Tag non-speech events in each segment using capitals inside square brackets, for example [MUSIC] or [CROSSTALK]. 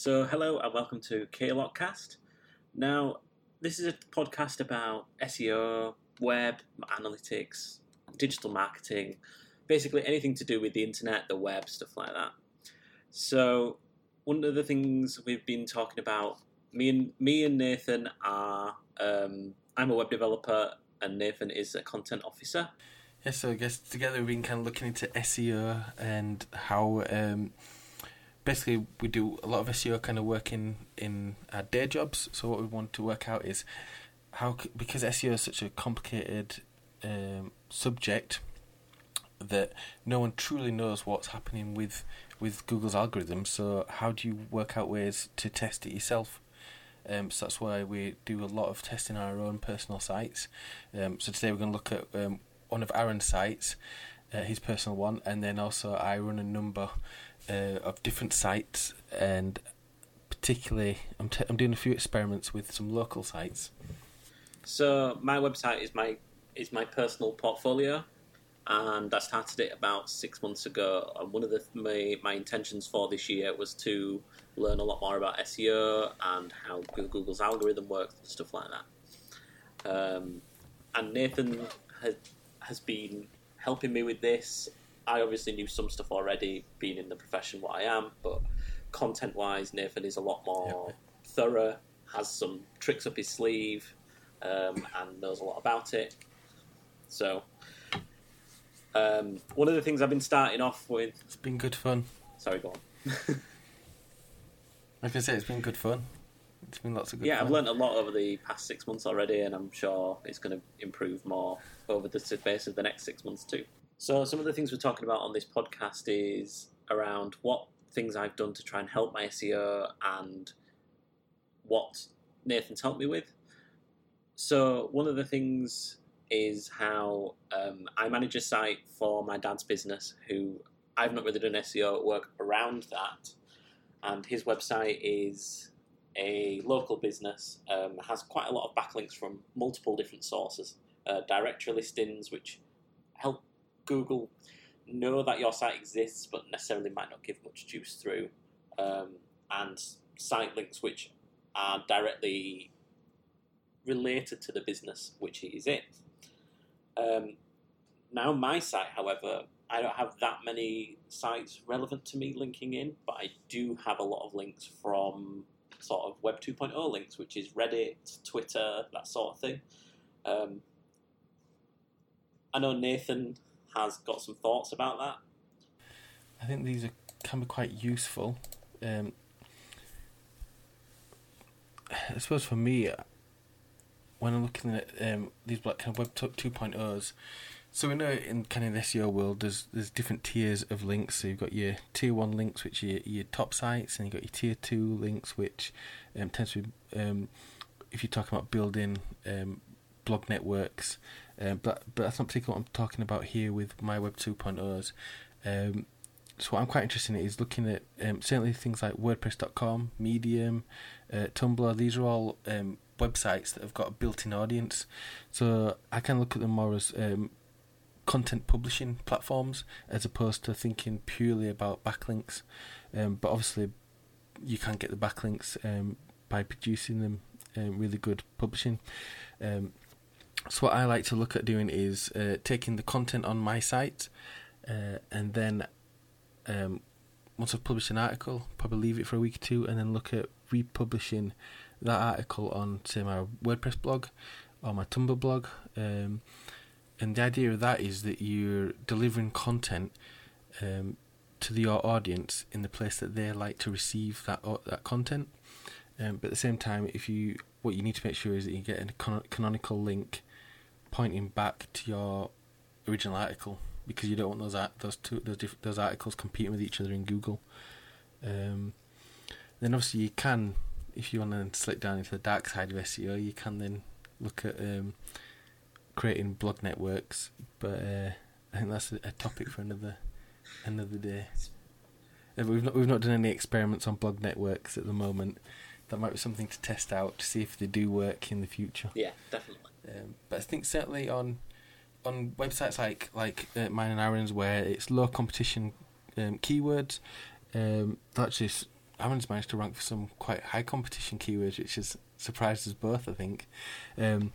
So, hello and welcome to KLOCcast. Now, this is a podcast about SEO, web, analytics, digital marketing, basically anything to do with the internet, the web, stuff like that. So, one of the things we've been talking about, me and me and Nathan are, um, I'm a web developer and Nathan is a content officer. Yeah, so I guess together we've been kind of looking into SEO and how um, basically we do a lot of SEO kind of work in, in our day jobs. So what we want to work out is how because SEO is such a complicated um, subject that no one truly knows what's happening with with Google's algorithm. So how do you work out ways to test it yourself? Um, so that's why we do a lot of testing on our own personal sites. Um, so today we're going to look at um, one of Aaron's sites, uh, his personal one, and then also I run a number uh, of different sites, and particularly I'm t- I'm doing a few experiments with some local sites. So my website is my is my personal portfolio, and I started it about six months ago. And one of the my my intentions for this year was to learn a lot more about SEO and how Google's algorithm works and stuff like that. Um, and Nathan has has been helping me with this. I obviously knew some stuff already, being in the profession what I am, but content wise, Nathan is a lot more yep. thorough, has some tricks up his sleeve, um, and knows a lot about it. So, um, one of the things I've been starting off with. It's been good fun. Sorry, go on. [LAUGHS] I say, it's been good fun. It's been lots of good. Yeah, fun. I've learned a lot over the past six months already, and I'm sure it's going to improve more over the space of the next six months too. So, some of the things we're talking about on this podcast is around what things I've done to try and help my SEO and what Nathan's helped me with. So, one of the things is how um, I manage a site for my dad's business, who I've not really done SEO work around that. And his website is a local business, um, has quite a lot of backlinks from multiple different sources, uh, directory listings, which Google know that your site exists, but necessarily might not give much juice through, um, and site links which are directly related to the business which he is in. Um, now, my site, however, I don't have that many sites relevant to me linking in, but I do have a lot of links from sort of Web 2.0 links, which is Reddit, Twitter, that sort of thing. Um, I know Nathan has got some thoughts about that. I think these are, can be quite useful. Um, I suppose for me, when I'm looking at um, these like kind of Web 2.0s, so we know in kind of the SEO world, there's there's different tiers of links. So you've got your tier one links, which are your, your top sites, and you've got your tier two links, which um, tends to be um, if you're talking about building um, blog networks. Um, but but that's not particularly what I'm talking about here with my Web 2.0s. Um, so what I'm quite interested in is looking at um, certainly things like WordPress.com, Medium, uh, Tumblr. These are all um, websites that have got a built-in audience. So I can look at them more as um, content publishing platforms as opposed to thinking purely about backlinks. Um, but obviously, you can get the backlinks um, by producing them um, really good publishing. Um, so what I like to look at doing is uh, taking the content on my site uh, and then um, once I've published an article, probably leave it for a week or two, and then look at republishing that article on, say, my WordPress blog or my Tumblr blog. Um, and the idea of that is that you're delivering content um, to the, your audience in the place that they like to receive that that content. Um, but at the same time, if you what you need to make sure is that you get a canonical link pointing back to your original article because you don't want those those two those diff- those articles competing with each other in Google. Um, then obviously you can, if you want to slip down into the dark side of SEO, you can then look at um, creating blog networks. But uh, I think that's a, a, topic for another another day. Uh, we've not we've not done any experiments on blog networks at the moment. That might be something to test out to see if they do work in the future. Yeah, definitely. Um, but I think certainly on on websites like like uh, mine and Aaron's, where it's low competition um, keywords, um, that just Aaron's managed to rank for some quite high competition keywords, which has surprised us both, I think. Um,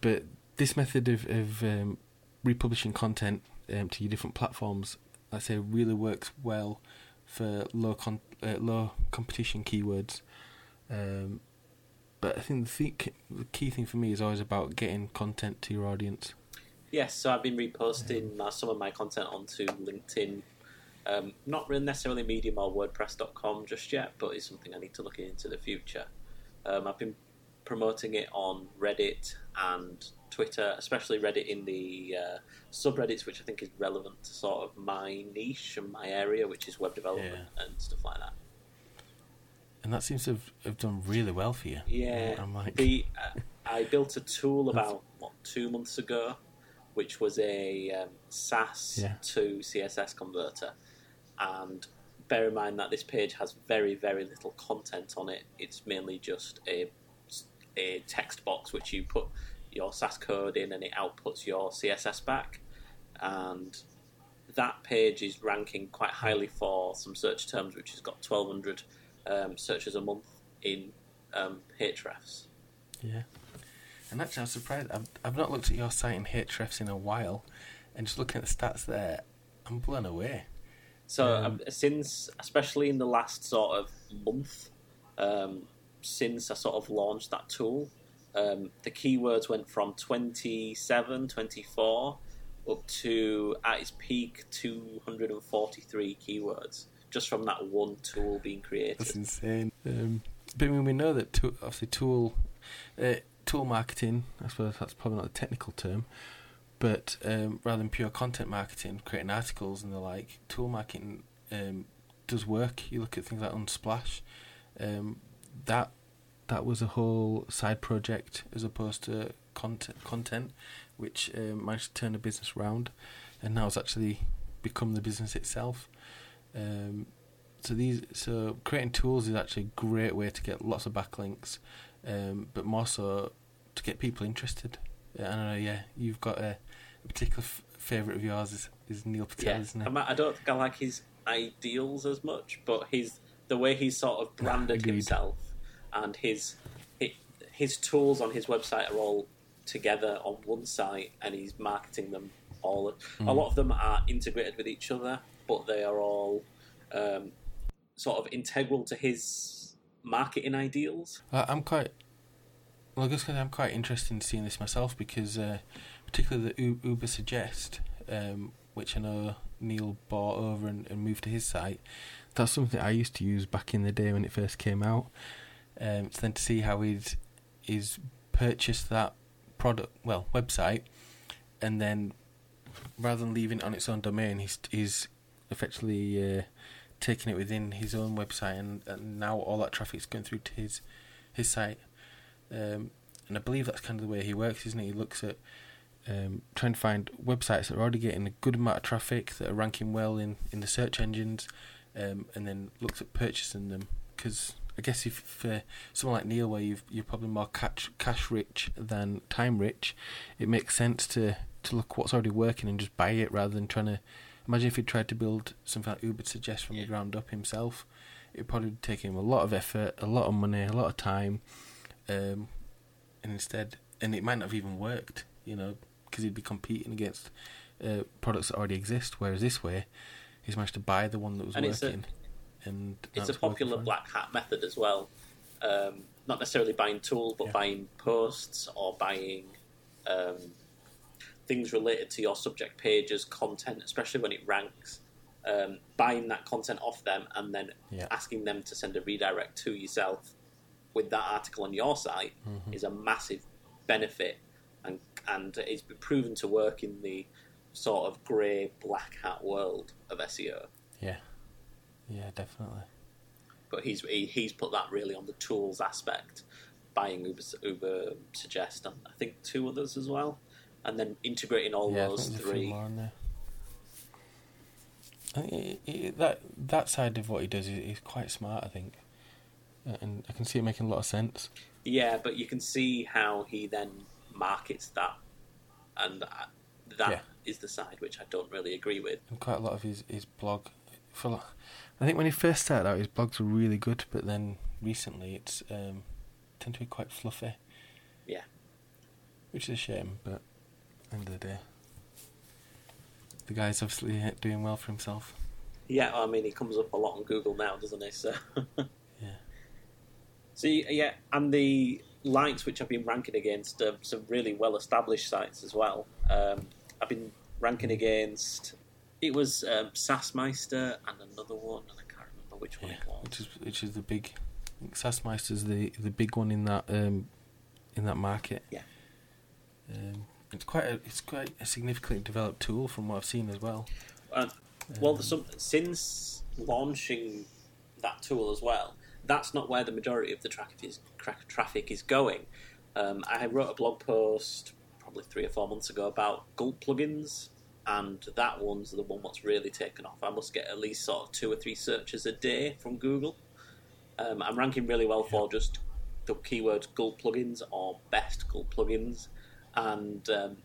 but this method of, of um, republishing content um, to your different platforms, I say, really works well for low con- uh, low competition keywords. Um, but I think the, th- the key thing for me is always about getting content to your audience. Yes, so I've been reposting my, some of my content onto LinkedIn. Um, not really necessarily Medium or WordPress.com just yet, but it's something I need to look into the future. Um, I've been promoting it on Reddit and Twitter, especially Reddit in the uh, subreddits, which I think is relevant to sort of my niche and my area, which is web development Yeah. and stuff like that. And that seems to have, have done really well for you. Yeah, I'm like, the uh, I built a tool about what two months ago, which was a um, Sass Yeah. to CSS converter, and bear in mind that this page has very very little content on it. It's mainly just a a text box which you put your Sass code in and it outputs your CSS back, and that page is ranking quite highly for some search terms, which has got 1,200 um, searches a month in um, Ahrefs. Yeah. And actually, I'm surprised. I've, I've not looked at your site in Ahrefs in a while, and just looking at the stats there, I'm blown away. So Um, um, since, especially in the last sort of month, um, since I sort of launched that tool, um, the keywords went from 27, 24 up to at its peak 243 keywords just from that one tool being created. That's insane. Um, but I mean, we know that tool, obviously tool uh, tool marketing. I suppose that's probably not a technical term, but um, rather than pure content marketing, creating articles and the like, tool marketing um, does work. You look at things like Unsplash. Um, that that was a whole side project as opposed to content content, which um, managed to turn a business round, and now it's actually become the business itself. Um, so these so creating tools is actually a great way to get lots of backlinks, um, but more so to get people interested. Uh, I don't know. Yeah, you've got a, a particular f- favorite of yours is, is Neil Patel, Yeah, isn't it? I, don't think I like his ideals as much, but his the way he's sort of branded Agreed. himself and his, his tools on his website are all together on one site, and he's marketing them all. A Mm. lot of them are integrated with each other, but they are all um, sort of integral to his marketing ideals. I- I'm quite. Well, I guess I'm quite interested in seeing this myself because, uh, particularly the Ubersuggest, um, which I know Neil bought over and, and moved to his site. That's something I used to use back in the day when it first came out. Um, so then to see how he's he's purchased that product, well, website, and then rather than leaving it on its own domain, he's he's effectively uh, taking it within his own website, and, and now all that traffic's going through to his his site. Um, and I believe that's kind of the way he works, isn't it? He looks at um, trying to find websites that are already getting a good amount of traffic, that are ranking well in, in the search engines, um, and then looks at purchasing them. Because I guess if for someone like Neil, where you've, you're probably more cash, cash rich than time rich, it makes sense to, to look what's already working and just buy it rather than trying to. Imagine if he tried to build something like Uber suggests from Yeah. the ground up himself. It probably would take him a lot of effort, a lot of money, a lot of time, um, and instead, and it might not have even worked, you know, because he'd be competing against uh, products that already exist. Whereas this way, he's managed to buy the one that was And it's a- working, and It's a popular black hat method as well. Um, not necessarily buying tools, but Yeah. buying posts or buying um, things related to your subject pages, content, especially when it ranks. Um, buying that content off them and then Yeah. asking them to send a redirect to yourself with that article on your site Mhm. is a massive benefit, and and it's been proven to work in the sort of grey black hat world of SEO. Yeah, yeah, definitely. but he's he, he's put that really on the tools aspect, buying Uber Uber Suggest and I think two others as well, and then integrating all yeah, those think there's a few three. more in there. I think he- he- that that side of what he does is, is quite smart. I think, Uh, and I can see it making a lot of sense. Yeah, but you can see how he then markets that, and that is Yeah. the side which I don't really agree with. And quite a lot of his, his blog for. I think when he first started out, his blogs were really good, but then recently it's um, tend to be quite fluffy. Yeah. Which is a shame, but end of the day, the guy's obviously doing well for himself. Yeah, I mean, he comes up a lot on Google now, doesn't he? So. [LAUGHS] Yeah. So yeah, and the likes which I've been ranking against uh, some really well-established sites as well. Um, I've been ranking against it was um, Sassmeister and another one, and I can't remember which one Yeah, it was. which is which is the big Sassmeister's the the big one in that um, in that market. Yeah. Um, it's quite a it's quite a significantly developed tool from what I've seen as well. And, well, Um, some, since launching that tool as well, that's not where the majority of the traffic is, traffic is going. Um, I wrote a blog post probably three or four months ago about Gulp plugins, and that one's the one that's really taken off. I must get at least sort of two or three searches a day from Google. Um, I'm ranking really well for just the keywords Gulp plugins or best Gulp plugins, and um,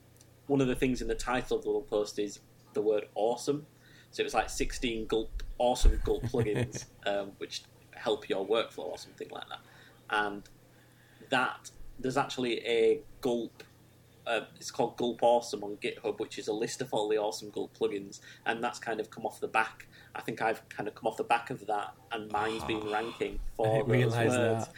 one of the things in the title of the blog post is the word awesome. So it was like 16 gulp, awesome gulp [LAUGHS] plugins, um, which help your workflow or something like that. And that there's actually a gulp. Uh, it's called Gulp Awesome on GitHub, which is a list of all the awesome Gulp plugins, and that's kind of come off the back. I think I've kind of come off the back of that, and mine's been ranking I for those words. that.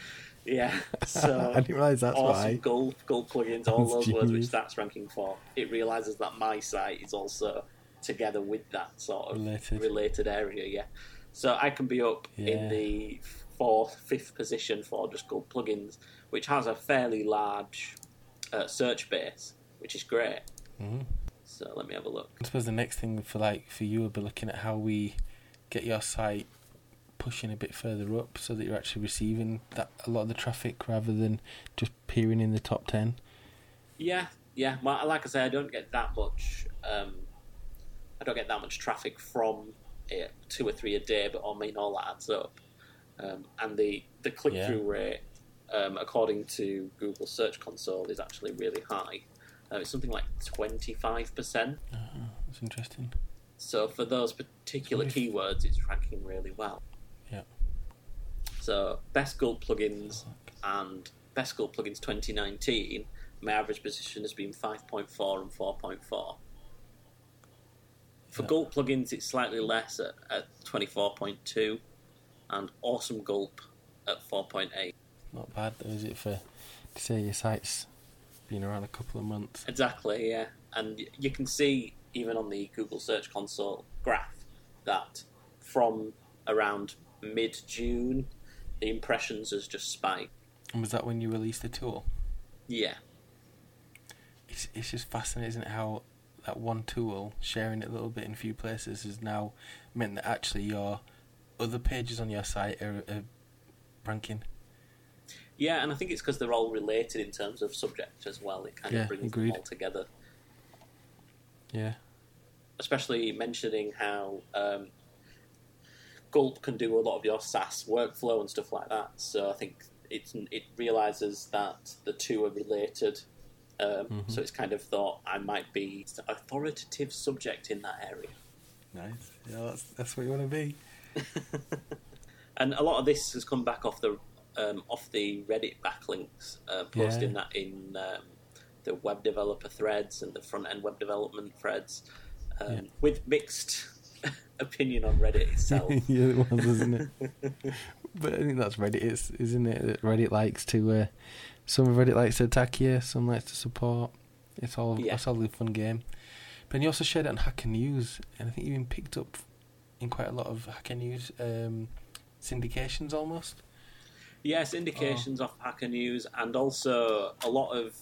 Yeah, [LAUGHS] so I didn't realise that's awesome why. Gulp, Gulp plugins, all those words which that's ranking for. It realizes that my site is also together with that sort of Related. related area. Yeah, so I can be up Yeah. in the fourth, fifth position for just Gulp plugins, which has a fairly large uh, search base, which is great. Mhm. So let me have a look. I suppose the next thing for like for you will be looking at how we get your site pushing a bit further up so that you're actually receiving that a lot of the traffic rather than just peering in the top ten. Yeah, yeah. Well, like I say, I don't get that much. Um, I don't get that much traffic from it, two or three a day, but I mean all that adds up. Um, and the the click through rate, um, according to Google Search Console, is actually really high. Uh, it's something like twenty five percent. Uh-huh. That's interesting. So for those particular keywords, it's ranking really well. So best Gulp plugins and best Gulp plugins 2019. My average position has been 5.4 and 4.4. For. Gulp plugins, it's slightly less at, at 24.2, and Awesome Gulp at 4.8. Not bad though, is it for to say your site's been around a couple of months? Exactly, yeah. And you can see, even on the Google Search Console graph, that from around mid June, the impressions has just spiked. And was that when you released the tool? Yeah, It's it's just fascinating, isn't it? How that one tool sharing it a little bit in a few places has now meant that actually your other pages on your site are, are ranking. yeah, and I think it's because they're all related in terms of subject as well. It kind Yeah, of brings agreed. them all together. Yeah. Especially mentioning how um, Gulp can do a lot of your Sass workflow and stuff like that. So I think it's it realizes that the two are related. Um, Mhm. So it's kind of thought I might be authoritative subject in that area. Nice. Yeah, that's that's what you want to be. [LAUGHS] and a lot of this has come back off the um, off the Reddit backlinks, uh, posting Yeah. that in um, the web developer threads and the front end web development threads, um, Yeah. with mixed [LAUGHS] opinion on Reddit itself. [LAUGHS] yeah, it was, isn't it? [LAUGHS] but I think that's Reddit, is, isn't it? That Reddit likes to. Uh, some of Reddit likes to attack you, some likes to support. It's all Yeah. it's all a fun game. But you also shared it on Hacker News, and I think you've been picked up in quite a lot of Hacker News um, syndications almost. Yes, indications off Hacker News, and also a lot of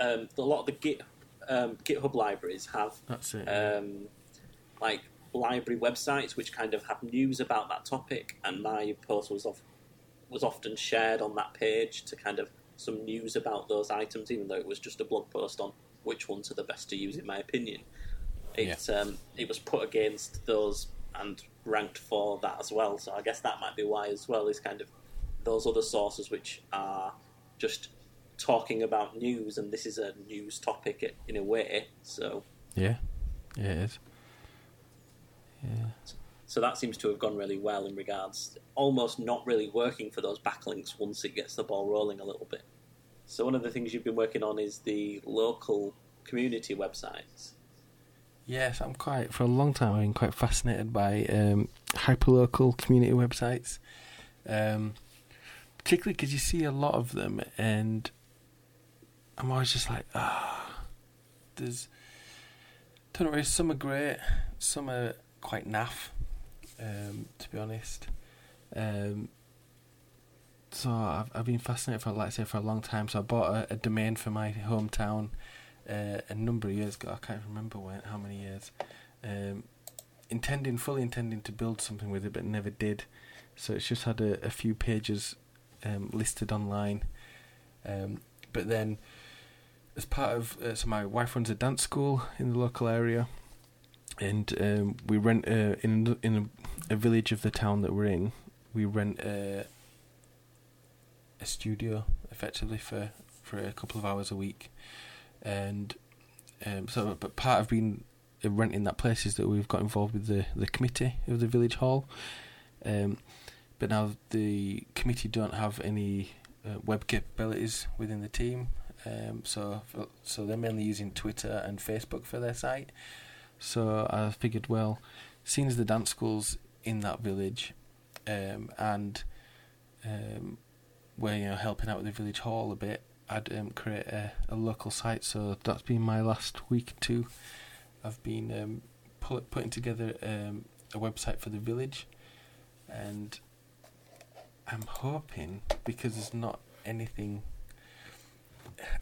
um, a lot of the Git um, GitHub libraries have That's it. um, like library websites which kind of have news about that topic, and my post was off, was often shared on that page to kind of some news about those items, even though it was just a blog post on which ones are the best to use in my opinion. It um, it was put against those and ranked for that as well. So I guess that might be why as well is kind of those other sources which are just talking about news, and this is a news topic in a way. So yeah, yeah, it is. Yeah. So that seems to have gone really well in regards, almost not really working for those backlinks once it gets the ball rolling a little bit. So one of the things you've been working on is the local community websites. Yes, I'm quite for a long time. I've been quite fascinated by um, hyperlocal community websites, um, particularly because you see a lot of them, and I'm always just like, ah, there's. Don't know. Some are great, some are quite naff, um, to be honest. Um, so I've I've been fascinated for like I say for a long time. So I bought a, a domain for my hometown uh, a number of years ago. I can't remember when, how many years. Um, intending, fully intending to build something with it, but never did. So it's just had a, a few pages um, listed online. Um, but then, as part of, uh, so my wife runs a dance school in the local area, and um, we rent uh, in in a, a, village of the town that we're in. We rent a, a studio effectively for for a couple of hours a week and um, so but part of being uh, renting that place is that we've got involved with the the committee of the village hall. Um, but now the committee don't have any uh, web capabilities within the team, um, so so they're mainly using Twitter and Facebook for their site. So I figured, well, seeing as the dance schools in that village, um, and um, we're you know helping out with the village hall a bit, I'd um, create a, a, local site. So that's been my last week too. I've been um, pull, putting together um, a website for the village, and I'm hoping because there's not anything.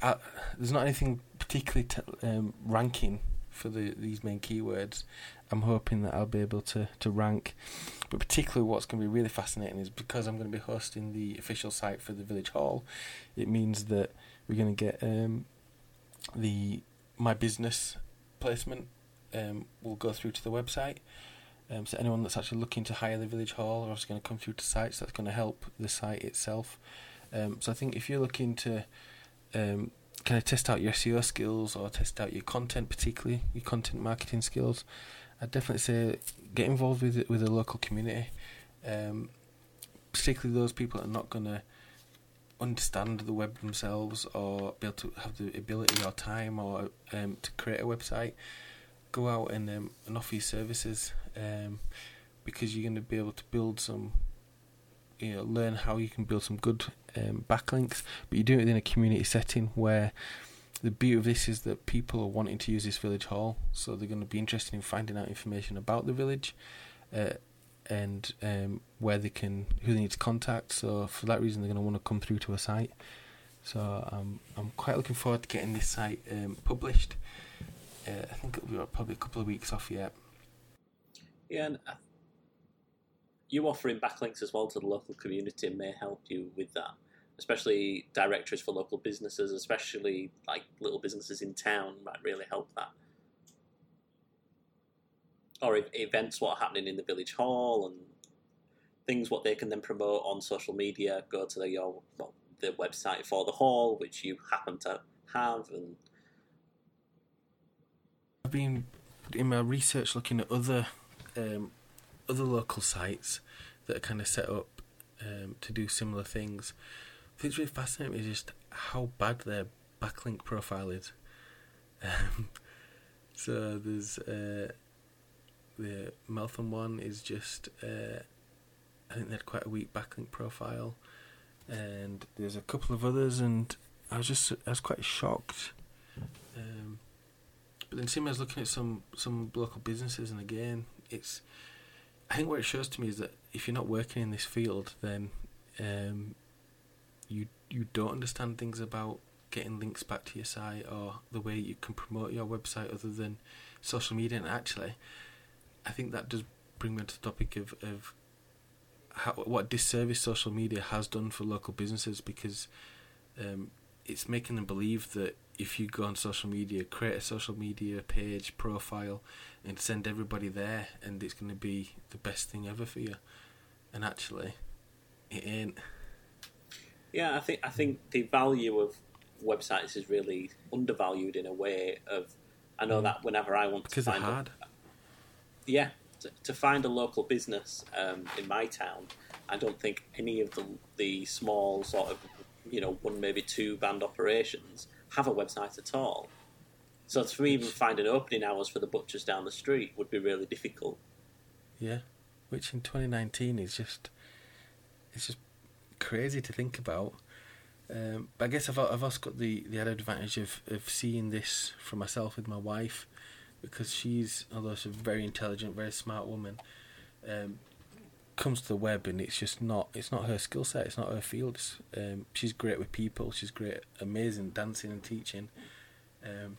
Uh, there's not anything particularly t- um, ranking for the these main keywords. I'm hoping that I'll be able to, to rank. But particularly, what's going to be really fascinating is because I'm going to be hosting the official site for the village hall. It means that we're going to get um, the my business placement um, will go through to the website. Um, so anyone that's actually looking to hire the village hall are also going to come through to sites. That's going to help the site itself. Um, so I think if you're looking to um, kind of test out your SEO skills or test out your content, particularly your content marketing skills, I'd definitely say get involved with it, with the local community. Um, particularly those people that are not going to understand the web themselves or be able to have the ability or time or um, to create a website. Go out and um, and offer your services um, because you're going to be able to build some you know learn how you can build some good um, backlinks, but you do it in a community setting where the beauty of this is that people are wanting to use this village hall, so they're going to be interested in finding out information about the village. Uh, and um, where they can who they need to contact. So for that reason, they're going to want to come through to a site. So um, I'm quite looking forward to getting this site um, published. Uh, I think it'll be probably a couple of weeks off yet. Yeah, and you offering backlinks as well to the local community may help you with that, especially directories for local businesses, especially like little businesses in town might really help that. Or events what are happening in the village hall and things what they can then promote on social media. Go to the, your well, the website for the hall, which you happen to have, and I've been in my research looking at other um, other local sites that are kind of set up um, to do similar things. It's really fascinating is just how bad their backlink profile is. [LAUGHS] Um, so there's uh, the Meltham one is just uh, I think they had quite a weak backlink profile, and there's a couple of others, and I was just I was quite shocked. Um, but then, same as looking at some some local businesses, and again, it's I think what it shows to me is that if you're not working in this field, then um, you you don't understand things about getting links back to your site or the way you can promote your website other than social media. And actually, I think that does bring me to the topic of of how, what disservice social media has done for local businesses because um, it's making them believe that if you go on social media, create a social media page profile, and send everybody there, and it's going to be the best thing ever for you. And actually, it ain't. Yeah, I think I think the value of websites is really undervalued in a way. Of I know mm. that whenever I want because to find hard. A, yeah, to, to find a local business um, in my town. I don't think any of the the small sort of you know one maybe two band operations have a website at all. So me, even finding opening hours for the butchers down the street would be really difficult. Yeah, which in 2019 is just it's just crazy to think about. Um, but I guess I've I've also got the, the added advantage of, of seeing this for myself with my wife, because she's although she's a very intelligent, very smart woman, um, comes to the web and it's just not it's not her skill set, it's not her field. Um, she's great with people, she's great, amazing dancing and teaching, um,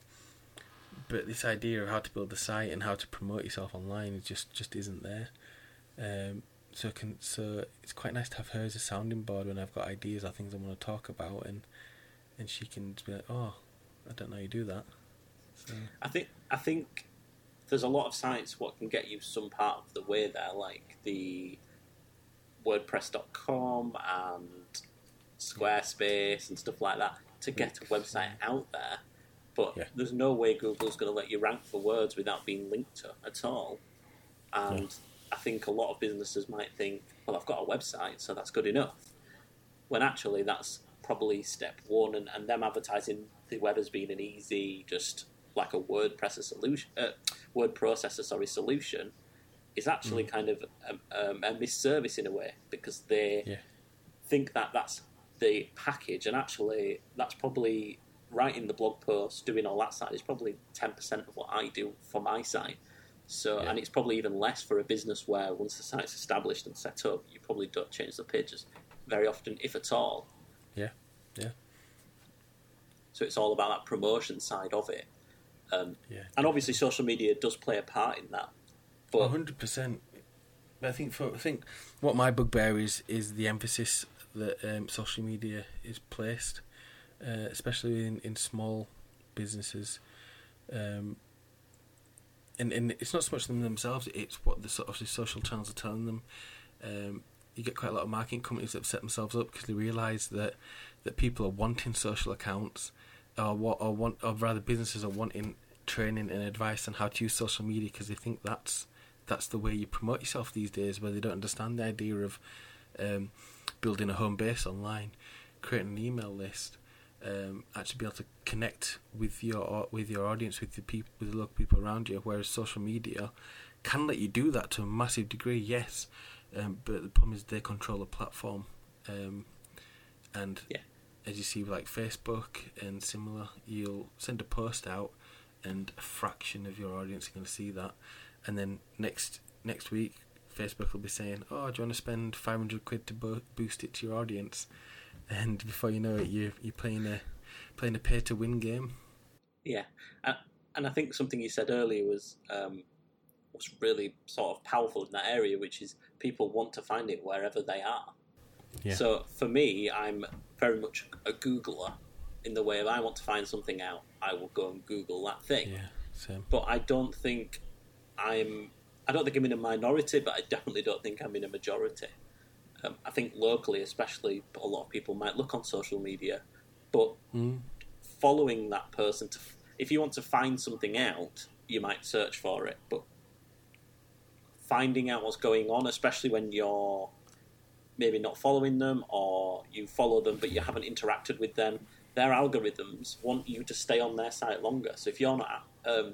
but this idea of how to build a site and how to promote yourself online just just isn't there. Um, so can so it's quite nice to have her as a sounding board when I've got ideas or things I want to talk about, and and she can be like, oh, I don't know you do that. So. I think I think there's a lot of sites what can get you some part of the way there, like the WordPress.com and Squarespace and stuff like that, to get a website out there. But Yeah. there's no way Google's going to let you rank for words without being linked to at all. And Yeah. I think a lot of businesses might think, well, I've got a website, so that's good enough. When actually, that's probably step one, and, and them advertising the web as being an easy, just like a word processor solution, uh, word processor, sorry, solution, is actually kind of a, um, a misservice in a way because they Yeah. think that that's the package, and actually, that's probably writing the blog post, doing all that side is probably ten percent of what I do for my site. So, Yeah. and it's probably even less for a business where once the site's established and set up, you probably don't change the pages very often, if at all. Yeah, yeah, So it's all about that promotion side of it. Um, yeah. and obviously, social media does play a part in that. But hundred percent. I think for I think what my bugbear is is the emphasis that um, social media is placed, uh, especially in, in small businesses. Um, and and it's not so much them themselves; it's what the sort of the social channels are telling them. Um, you get quite a lot of marketing companies that have set themselves up because they realise that that people are wanting social accounts, or what, or want, or rather, businesses are wanting training and advice on how to use social media because they think that's that's the way you promote yourself these days, where they don't understand the idea of um, building a home base online, creating an email list, um, actually be able to connect with your with your audience, with the people, with the local people around you. Whereas social media can let you do that to a massive degree, yes, um, but the problem is they control the platform, um, and Yeah. as you see with like Facebook and similar, you'll send a post out, and a fraction of your audience are going to see that, and then next next week. Facebook will be saying, "Oh, do you want to spend five hundred quid to bo- boost it to your audience?" And before you know it, you you're playing a playing a pay to win game. Yeah, and, and I think something you said earlier was um, was really sort of powerful in that area, which is people want to find it wherever they are. Yeah. So for me, I'm very much a Googler in the way of I want to find something out, I will go and Google that thing. Yeah, same. But I don't think I'm. I don't think I'm in a minority, but I definitely don't think I'm in a majority. Um, I think locally, especially, a lot of people might look on social media, but Mm. following that person to if you want to find something out you might search for it but finding out what's going on especially when you're maybe not following them or you follow them but you haven't interacted with them their algorithms want you to stay on their site longer so if you're not um,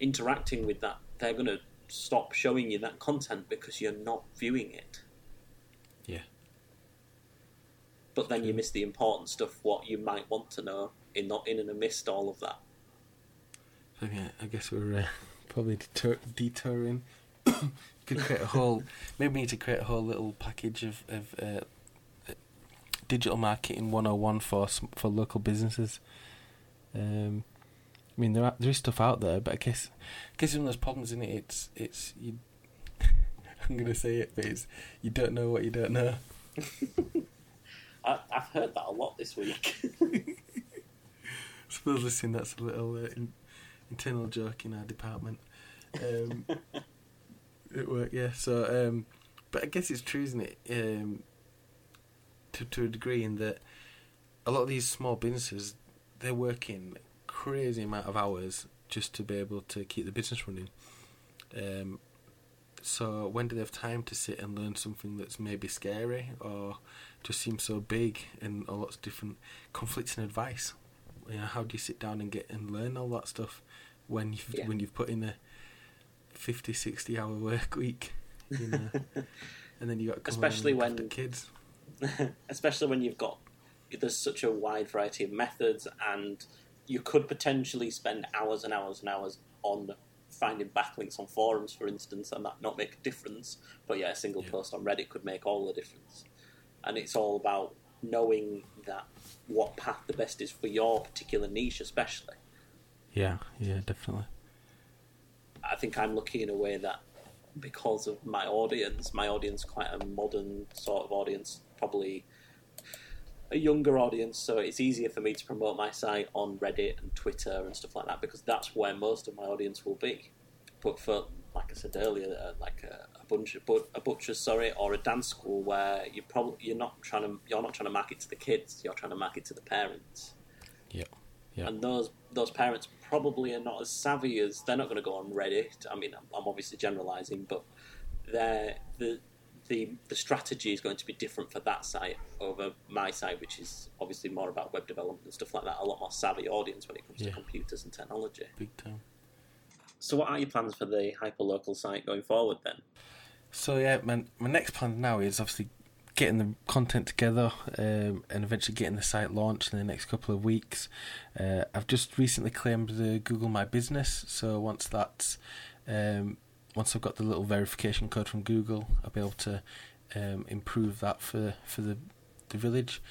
interacting with that they're going to stop showing you that content because you're not viewing it Yeah. but then you miss the important stuff what you might want to know in not in and amidst all of that yeah, I guess we're uh, [LAUGHS] probably deter- detouring. [COUGHS] Could create a whole. Maybe we need to create a whole little package of of uh, digital marketing one hundred and one for for local businesses. Um, I mean, there are, there is stuff out there, but I guess I guess one of those problems in it. It's it's you. [LAUGHS] I'm gonna say it, but it's you don't know what you don't know. [LAUGHS] I, I've heard that a lot this week. I [LAUGHS] suppose listen, that's a little uh, in, internal joke in our department. Um, it worked, yeah. So, um, but I guess it's true, isn't it? Um, to to a degree, in that a lot of these small businesses they're working crazy amount of hours just to be able to keep the business running. Um, So when do they have time to sit and learn something that's maybe scary or just seems so big and a lot of different conflicts and advice? You know, how do you sit down and get and learn all that stuff when you've Yeah. when you've put in a 50, 60 hour work week? You know, [LAUGHS] and then you got Especially when the kids. [LAUGHS] especially when you've got there's such a wide variety of methods and you could potentially spend hours and hours and hours on finding backlinks on forums for instance and that not make a difference but yeah a single Yeah. post on reddit could make all the difference and it's all about knowing that what path the best is for your particular niche especially Yeah, yeah, definitely. I think I'm lucky in a way that because of my audience, my audience quite a modern sort of audience, probably a younger audience, so it's easier for me to promote my site on Reddit and Twitter and stuff like that because that's where most of my audience will be. But for, like I said earlier, uh, like a, a bunch of but, a butcher's, sorry, or a dance school where you probably you're not trying to you're not trying to market to the kids, you're trying to market to the parents. Yeah, yeah. And those those parents probably are not as savvy as they're not going to go on Reddit. I mean, I'm, I'm obviously generalising, but they're, the the the strategy is going to be different for that site over my site, which is obviously more about web development and stuff like that. A lot more savvy audience when it comes Yeah. to computers and technology. Big time. So, what are your plans for the hyperlocal site going forward then? So yeah, my my next plan now is obviously getting the content together um, and eventually getting the site launched in the next couple of weeks. Uh, I've just recently claimed the Google My Business, so once that's um, once I've got the little verification code from Google, I'll be able to um, improve that for for the the village.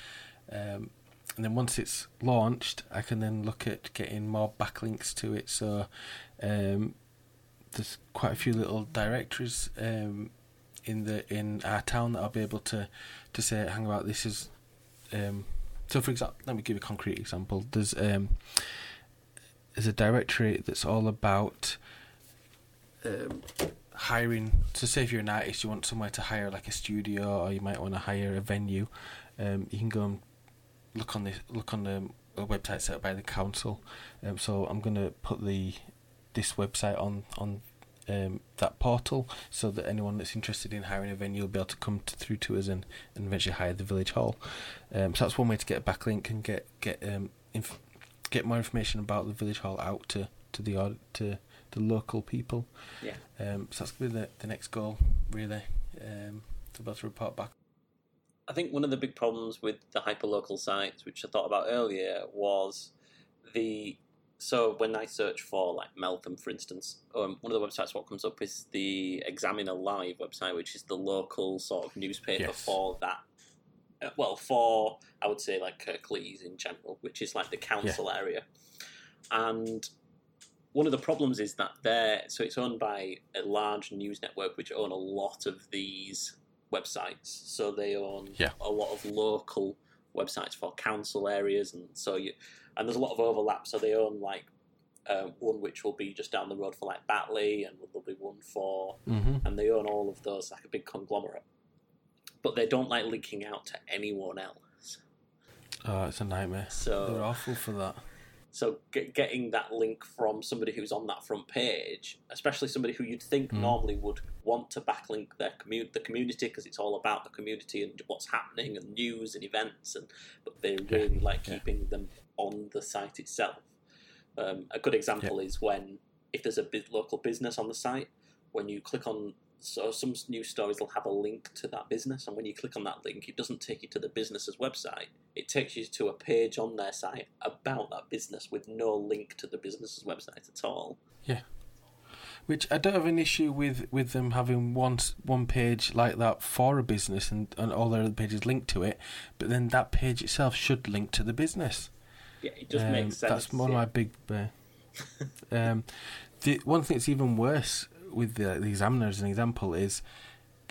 Um, and then once it's launched, I can then look at getting more backlinks to it. So um, there's quite a few little directories um, in the in our town that I'll be able to to say, hang about, this is. Um, so, for example, let me give a concrete example. There's um, there's a directory that's all about um, hiring. So, say if you're an artist, you want somewhere to hire like a studio, or you might want to hire a venue. Um, you can go and look on this look on the website set up by the council. Um, so I'm going to put the this website on on um, that portal so that anyone that's interested in hiring a venue will be able to come to, through to us and, and eventually hire the village hall. Um, so that's one way to get a backlink and get get um, inf- get more information about the village hall out to to the to the local people. Yeah. Um, so that's going to be the, the next goal, really, um, to be able to report back. I think one of the big problems with the hyperlocal sites, which I thought about earlier, was the so when I search for like Meltham, for instance, um, one of the websites what comes up is the Examiner Live website, which is the local sort of newspaper Yes. for that. uh, Well, for I would say like Kirklees in general, which is like the council area, and one of the problems is that they're so it's owned by a large news network which own a lot of these websites. So they own Yeah. a lot of local websites for council areas, and so you and there's a lot of overlap. So they own like uh, one which will be just down the road for like Batley, and there'll be one for, Mm-hmm. and they own all of those like a big conglomerate. But they don't like linking out to anyone else. Oh, it's a nightmare. So They're awful for that. So get, getting that link from somebody who's on that front page, especially somebody who you'd think Mm. normally would want to backlink their commu- the community because it's all about the community and what's happening and news and events, and but they really like yeah. keeping them on the site itself. Um, a good example is when if there's a local business on the site, when you click on so some news stories will have a link to that business, and when you click on that link, it doesn't take you to the business's website. It takes you to a page on their site about that business with no link to the business's website at all. Yeah, which I don't have an issue with, with them having one one page like that for a business and, and all their other pages linked to it, but then that page itself should link to the business. Yeah, it just Um, makes sense. That's one of my big. Uh, um, [LAUGHS] the one thing that's even worse with the, the examiner as an example is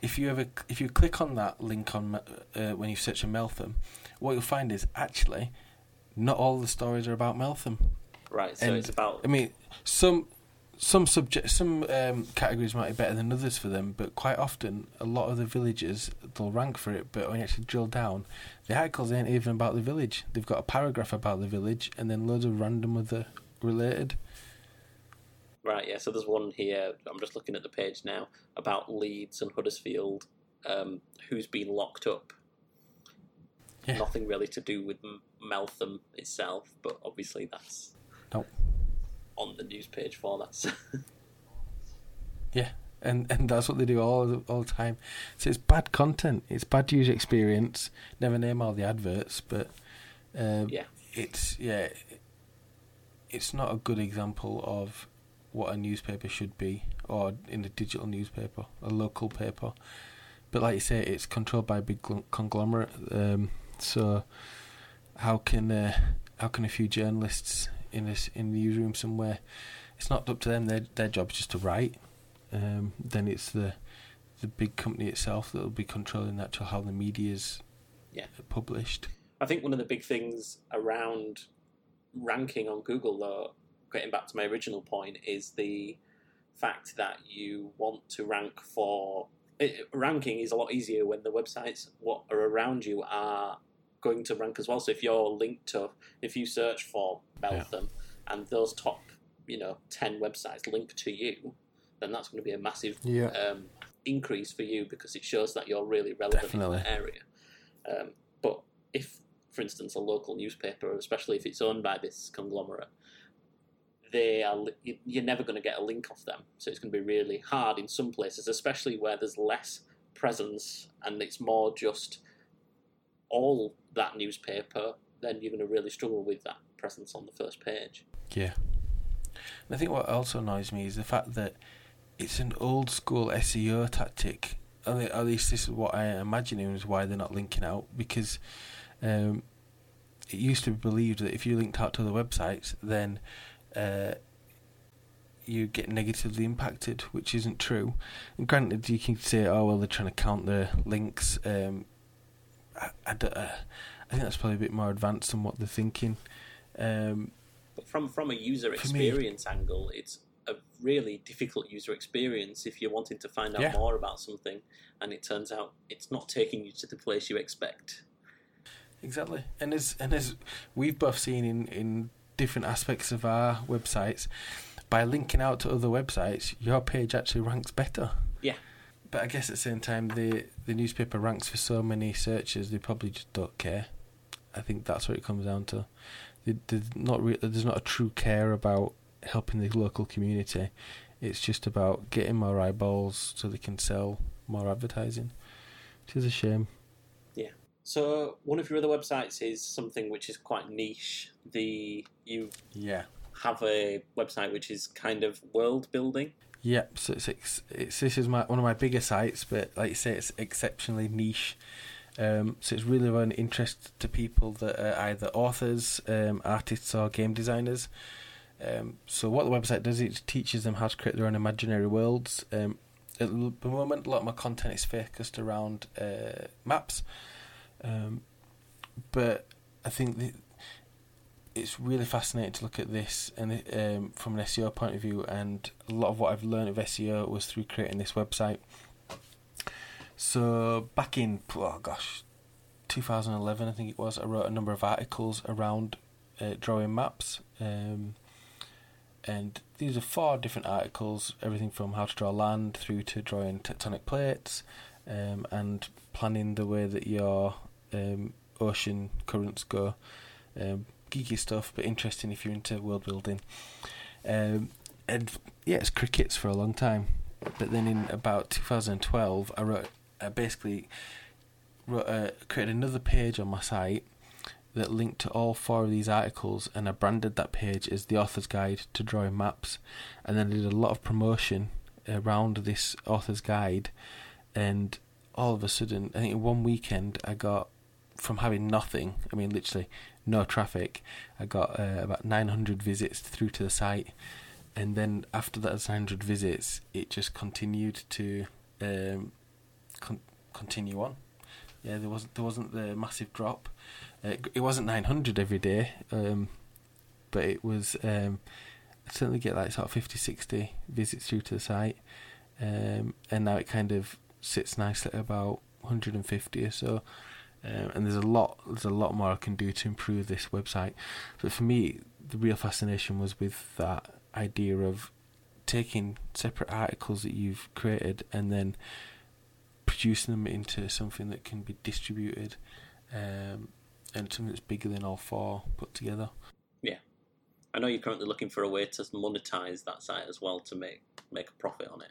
if you ever if you click on that link on uh, when you search on Meltham, what you'll find is actually not all the stories are about Meltham. right. So and- it's about I mean, some some subject some um, categories might be better than others for them, but quite often a lot of the villages they'll rank for it. But when you actually drill down, the articles ain't even about the village. They've got a paragraph about the village and then loads of random other related. Right, yeah. So there's one here. I'm just looking at the page now about Leeds and Huddersfield, um, who's been locked up. Yeah. Nothing really to do with Meltham itself, but obviously that's Nope. on the news page for that. [LAUGHS] Yeah, and and that's what they do all the, all the time. So it's bad content. It's bad user experience. Never name all the adverts, but um, Yeah. it's yeah, it's not a good example of what a newspaper should be, or in a digital newspaper, a local paper. But like you say, it's controlled by a big conglomerate. Um, so how can uh, how can a few journalists in this in the newsroom somewhere? It's not up to them. Their their job is just to write um, then it's the the big company itself that will be controlling that to how the media's Yeah. published. I think one of the big things around ranking on Google, though, getting back to my original point, is the fact that you want to rank for. It, ranking is a lot easier when the websites what are around you are going to rank as well. So if you're linked to, if you search for Meltham and those top, you know, 10 websites link to you, then that's going to be a massive Yeah. um, increase for you because it shows that you're really relevant Definitely. in that area. Um, but if, for instance, a local newspaper, especially if it's owned by this conglomerate, they are you're never going to get a link off them. So it's going to be really hard in some places, especially where there's less presence and it's more just all that newspaper. Then you're going to really struggle with that presence on the first page. Yeah. And I think what also annoys me is the fact that it's an old school SEO tactic. At least this is what I imagine is why they're not linking out because um, it used to be believed that if you linked out to the websites, then uh, you get negatively impacted, which isn't true. And granted, you can say, "Oh well, they're trying to count the links." Um, I, I, don't- uh, I think that's probably a bit more advanced than what they're thinking. Um, But from from a user For me- experience angle, it's a really difficult user experience if you're wanting to find out Yeah. more about something, and it turns out it's not taking you to the place you expect. Exactly, and as and as we've both seen in in different aspects of our websites, by linking out to other websites, your page actually ranks better. Yeah. But I guess at the same time, the the newspaper ranks for so many searches, they probably just don't care. I think that's what it comes down to. They, there's not re- there's not a true care about helping the local community. It's just about getting more eyeballs so they can sell more advertising, which is a shame. So one of your other websites is something which is quite niche. The you Yeah. have a website which is kind of world building. Yep, so it's, ex- it's this is my one of my bigger sites, but like you say, it's exceptionally niche. Um, so it's really of an interest to people that are either authors, um, artists, or game designers. Um, so what the website does, is it teaches them how to create their own imaginary worlds. Um, at the moment, a lot of my content is focused around uh, maps, um, but I think it's really fascinating to look at this and um, from an SEO point of view. And a lot of what I've learned of SEO was through creating this website. So back in oh gosh, 2011, I think it was, I wrote a number of articles around uh, drawing maps. Um, and these are four different articles, everything from how to draw land through to drawing tectonic plates, um, and planning the way that your um, ocean currents go. Um, geeky stuff, but interesting if you're into world building. Um, and yeah, it's crickets for a long time. But then in about 2012, I wrote, I basically wrote, uh, created another page on my site that linked to all four of these articles, and I branded that page as the author's guide to drawing maps. And then I did a lot of promotion around this author's guide, and all of a sudden, I think in one weekend, I got from having nothing. I mean, literally no traffic. I got uh, about 900 visits through to the site, and then after that 900 visits, it just continued to um, con- continue on. Yeah, there wasn't there wasn't the massive drop. Uh, it wasn't 900 every day, um, but it was. Um, I certainly get like sort of 50, 60 visits through to the site, um, and now it kind of sits nicely at about 150 or so. Um, and there's a lot, there's a lot more I can do to improve this website. But for me, the real fascination was with that idea of taking separate articles that you've created and then producing them into something that can be distributed um, and something that's bigger than all four put together. Yeah, I know you're currently looking for a way to monetize that site as well to make make a profit on it.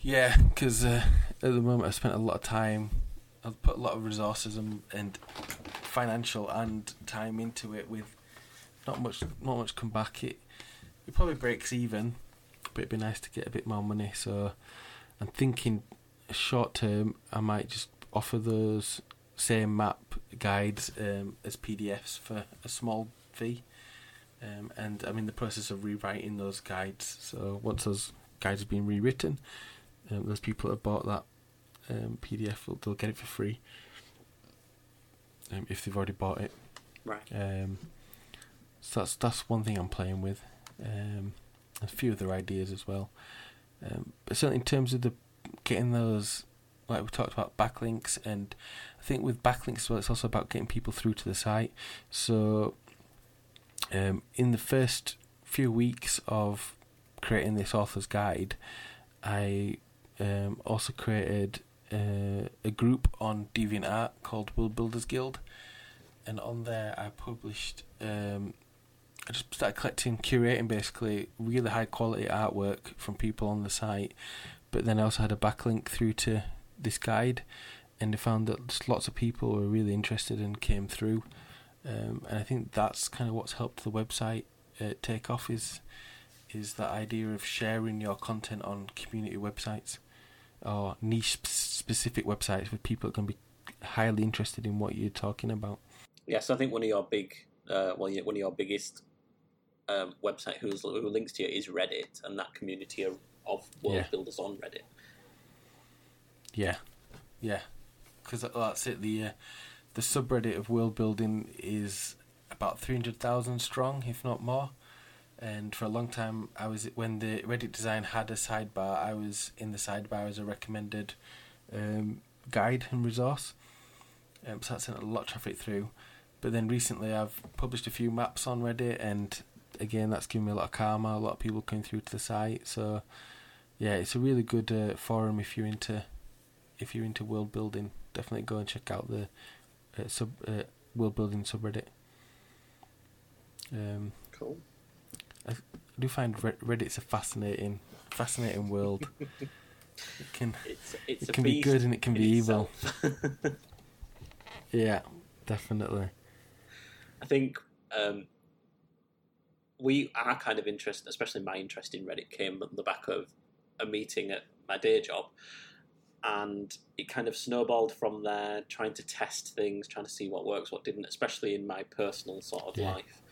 Yeah, because uh, at the moment I spent a lot of time, I've put a lot of resources and, and financial and time into it with not much not much come back. It it probably breaks even, but it'd be nice to get a bit more money. So I'm thinking short term I might just offer those same map guides um, as PDFs for a small fee. Um, and I'm in the process of rewriting those guides. So once those guides have been rewritten, um, those people that have bought that um, PDF will they'll get it for free um, if they've already bought it. Right. Um, so that's that's one thing I'm playing with. Um, a few other ideas as well. Um, but certainly in terms of the getting those, like we talked about backlinks, and I think with backlinks as well, it's also about getting people through to the site. So um, in the first few weeks of creating this author's guide, I um, also created uh, a group on DeviantArt called World Builders Guild, and on there I published. Um, I just started collecting, curating basically really high quality artwork from people on the site, but then I also had a backlink through to this guide, and I found that just lots of people were really interested and came through, um, and I think that's kind of what's helped the website uh, take off is is that idea of sharing your content on community websites or niche specific websites where people are going to be highly interested in what you're talking about. Yes, I think one of your big, uh, well, one of your biggest um, website who's, who links to you is Reddit and that community of, of world Yeah. builders on Reddit. Yeah, yeah, because that's it. The uh, the subreddit of world building is about three hundred thousand strong, if not more. And for a long time, I was when the Reddit design had a sidebar. I was in the sidebar as a recommended um, guide and resource. Um, so that sent a lot of traffic through. But then recently, I've published a few maps on Reddit, and again, that's given me a lot of karma. A lot of people coming through to the site. So yeah, it's a really good uh, forum if you're into if you're into world building. Definitely go and check out the uh, sub uh, world building subreddit. Um, Cool. I do find Reddit's a fascinating, fascinating world. it can, [LAUGHS] It's it's It can be good and it can be evil. [LAUGHS] [LAUGHS] yeah, definitely. I think um, we are kind of interested, especially my interest in Reddit, came on the back of a meeting at my day job, and it kind of snowballed from there. Trying to test things, trying to see what works, what didn't, especially in my personal sort of Yeah. life.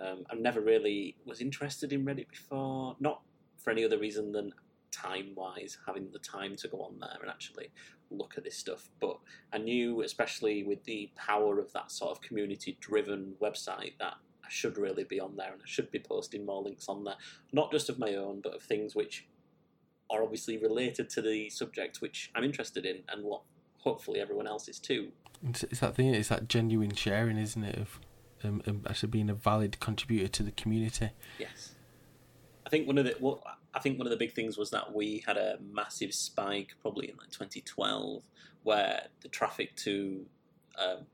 Um, I never really was interested in Reddit before, not for any other reason than time wise, having the time to go on there and actually look at this stuff. But I knew, especially with the power of that sort of community driven website, that I should really be on there and I should be posting more links on there, not just of my own, but of things which are obviously related to the subject which I'm interested in and what hopefully everyone else is too. It's, it's that thing. It's that genuine sharing, isn't it? Of um, um, actually being a valid contributor to the community. Yes. I think one of the well, I think one of the big things was that we had a massive spike probably in like 2012 where the traffic to um,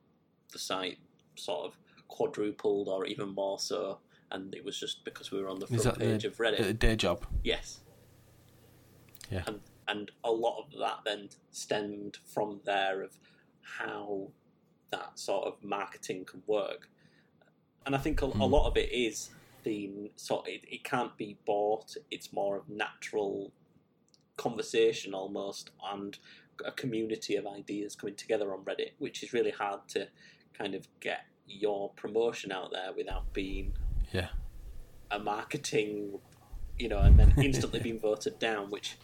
the site sort of quadrupled or even more so and it was just because we were on the front page the, of Reddit. the day job? yes. Yeah. And and a lot of that then stemmed from there of how that sort of marketing can work. And I think a, a Hmm. lot of it is the sort it, it can't be bought. It's more of natural conversation almost and a community of ideas coming together on Reddit, which is really hard to kind of get your promotion out there without being Yeah. a marketing, you know, and then [LAUGHS] instantly being voted down, which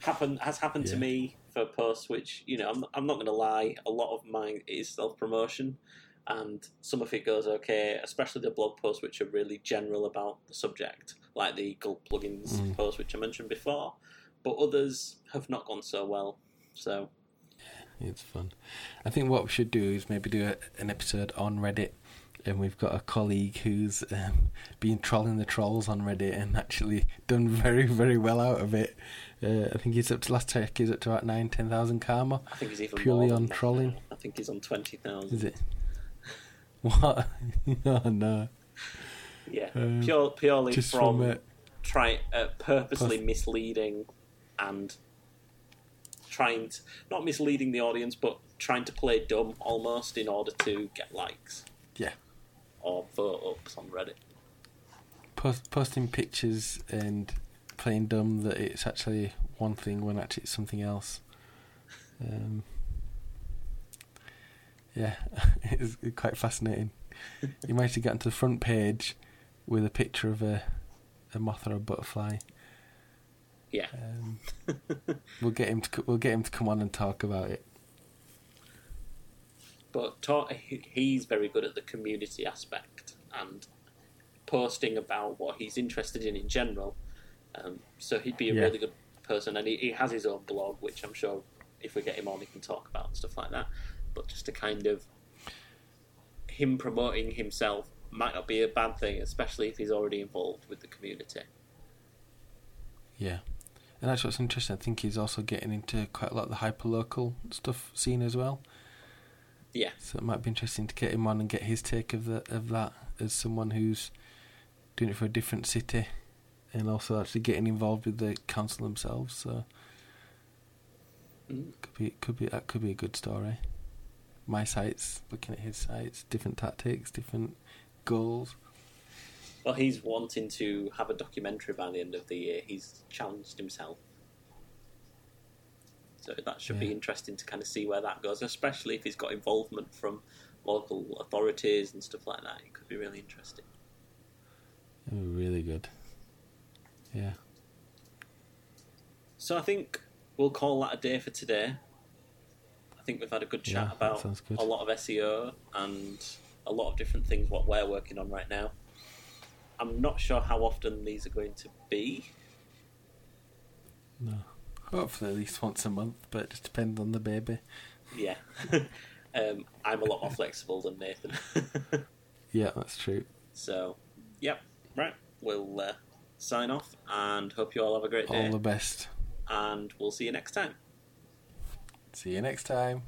happen has happened to me for posts. Which you know, I'm I'm not going to lie, a lot of mine is self promotion, and some of it goes okay, especially the blog posts which are really general about the subject, like the Gulp plugins Mm. post which I mentioned before. But others have not gone so well. So It's fun. I think what we should do is maybe do a, an episode on Reddit and we've got a colleague who's um, been trolling the trolls on Reddit and actually done very, very well out of it. Uh, I think he's up to last check. He's up to about nine, ten thousand karma. I think he's even Purely more on trolling? now. I think he's on twenty thousand. Is it? What? [LAUGHS] oh no! Yeah, Um, pure, purely Just from, from uh, try uh, purposely Plus- misleading and trying to not misleading the audience, but trying to play dumb almost in order to get likes yeah, or vote ups on Reddit. post, posting pictures and playing dumb that it's actually one thing when actually it's something else. Um, yeah, [LAUGHS] it's quite fascinating. [LAUGHS] you managed to get onto the front page with a picture of a a moth or a butterfly. Yeah, Um, [LAUGHS] we'll get him to we'll get him to come on and talk about it. but talk, he's very good at the community aspect and posting about what he's interested in in general. Um, so he'd be a Yeah. really good person, and he, he has his own blog, which I'm sure if we get him on, he can talk about and stuff like that. But just to kind of him promoting himself might not be a bad thing, especially if he's already involved with the community. Yeah. And that's what's interesting. I think he's also getting into quite a lot of the hyperlocal stuff scene as well. Yeah, So it might be interesting to get him on and get his take of the of that as someone who's doing it for a different city and also actually getting involved with the council themselves. So Mm. could be could be that could be a good story. My sites, looking at his sites, different tactics, different goals. well, he's wanting to have a documentary by the end of the year. He's challenged himself. So that should be interesting to kind of see where that goes, especially if he's got involvement from local authorities and stuff like that. It could be really interesting. Be really good. Yeah. So I think we'll call that a day for today. I think we've had a good chat Yeah, about good. a lot of SEO and a lot of different things what we're working on right now. I'm not sure how often these are going to be. No. Hopefully at least once a month, but it just depends on the baby. Yeah. [LAUGHS] um, I'm a lot more flexible than Nathan. [LAUGHS] Yeah, that's true. so, yep, right. We'll uh, sign off and hope you all have a great day. All the best. And we'll see you next time. See you next time.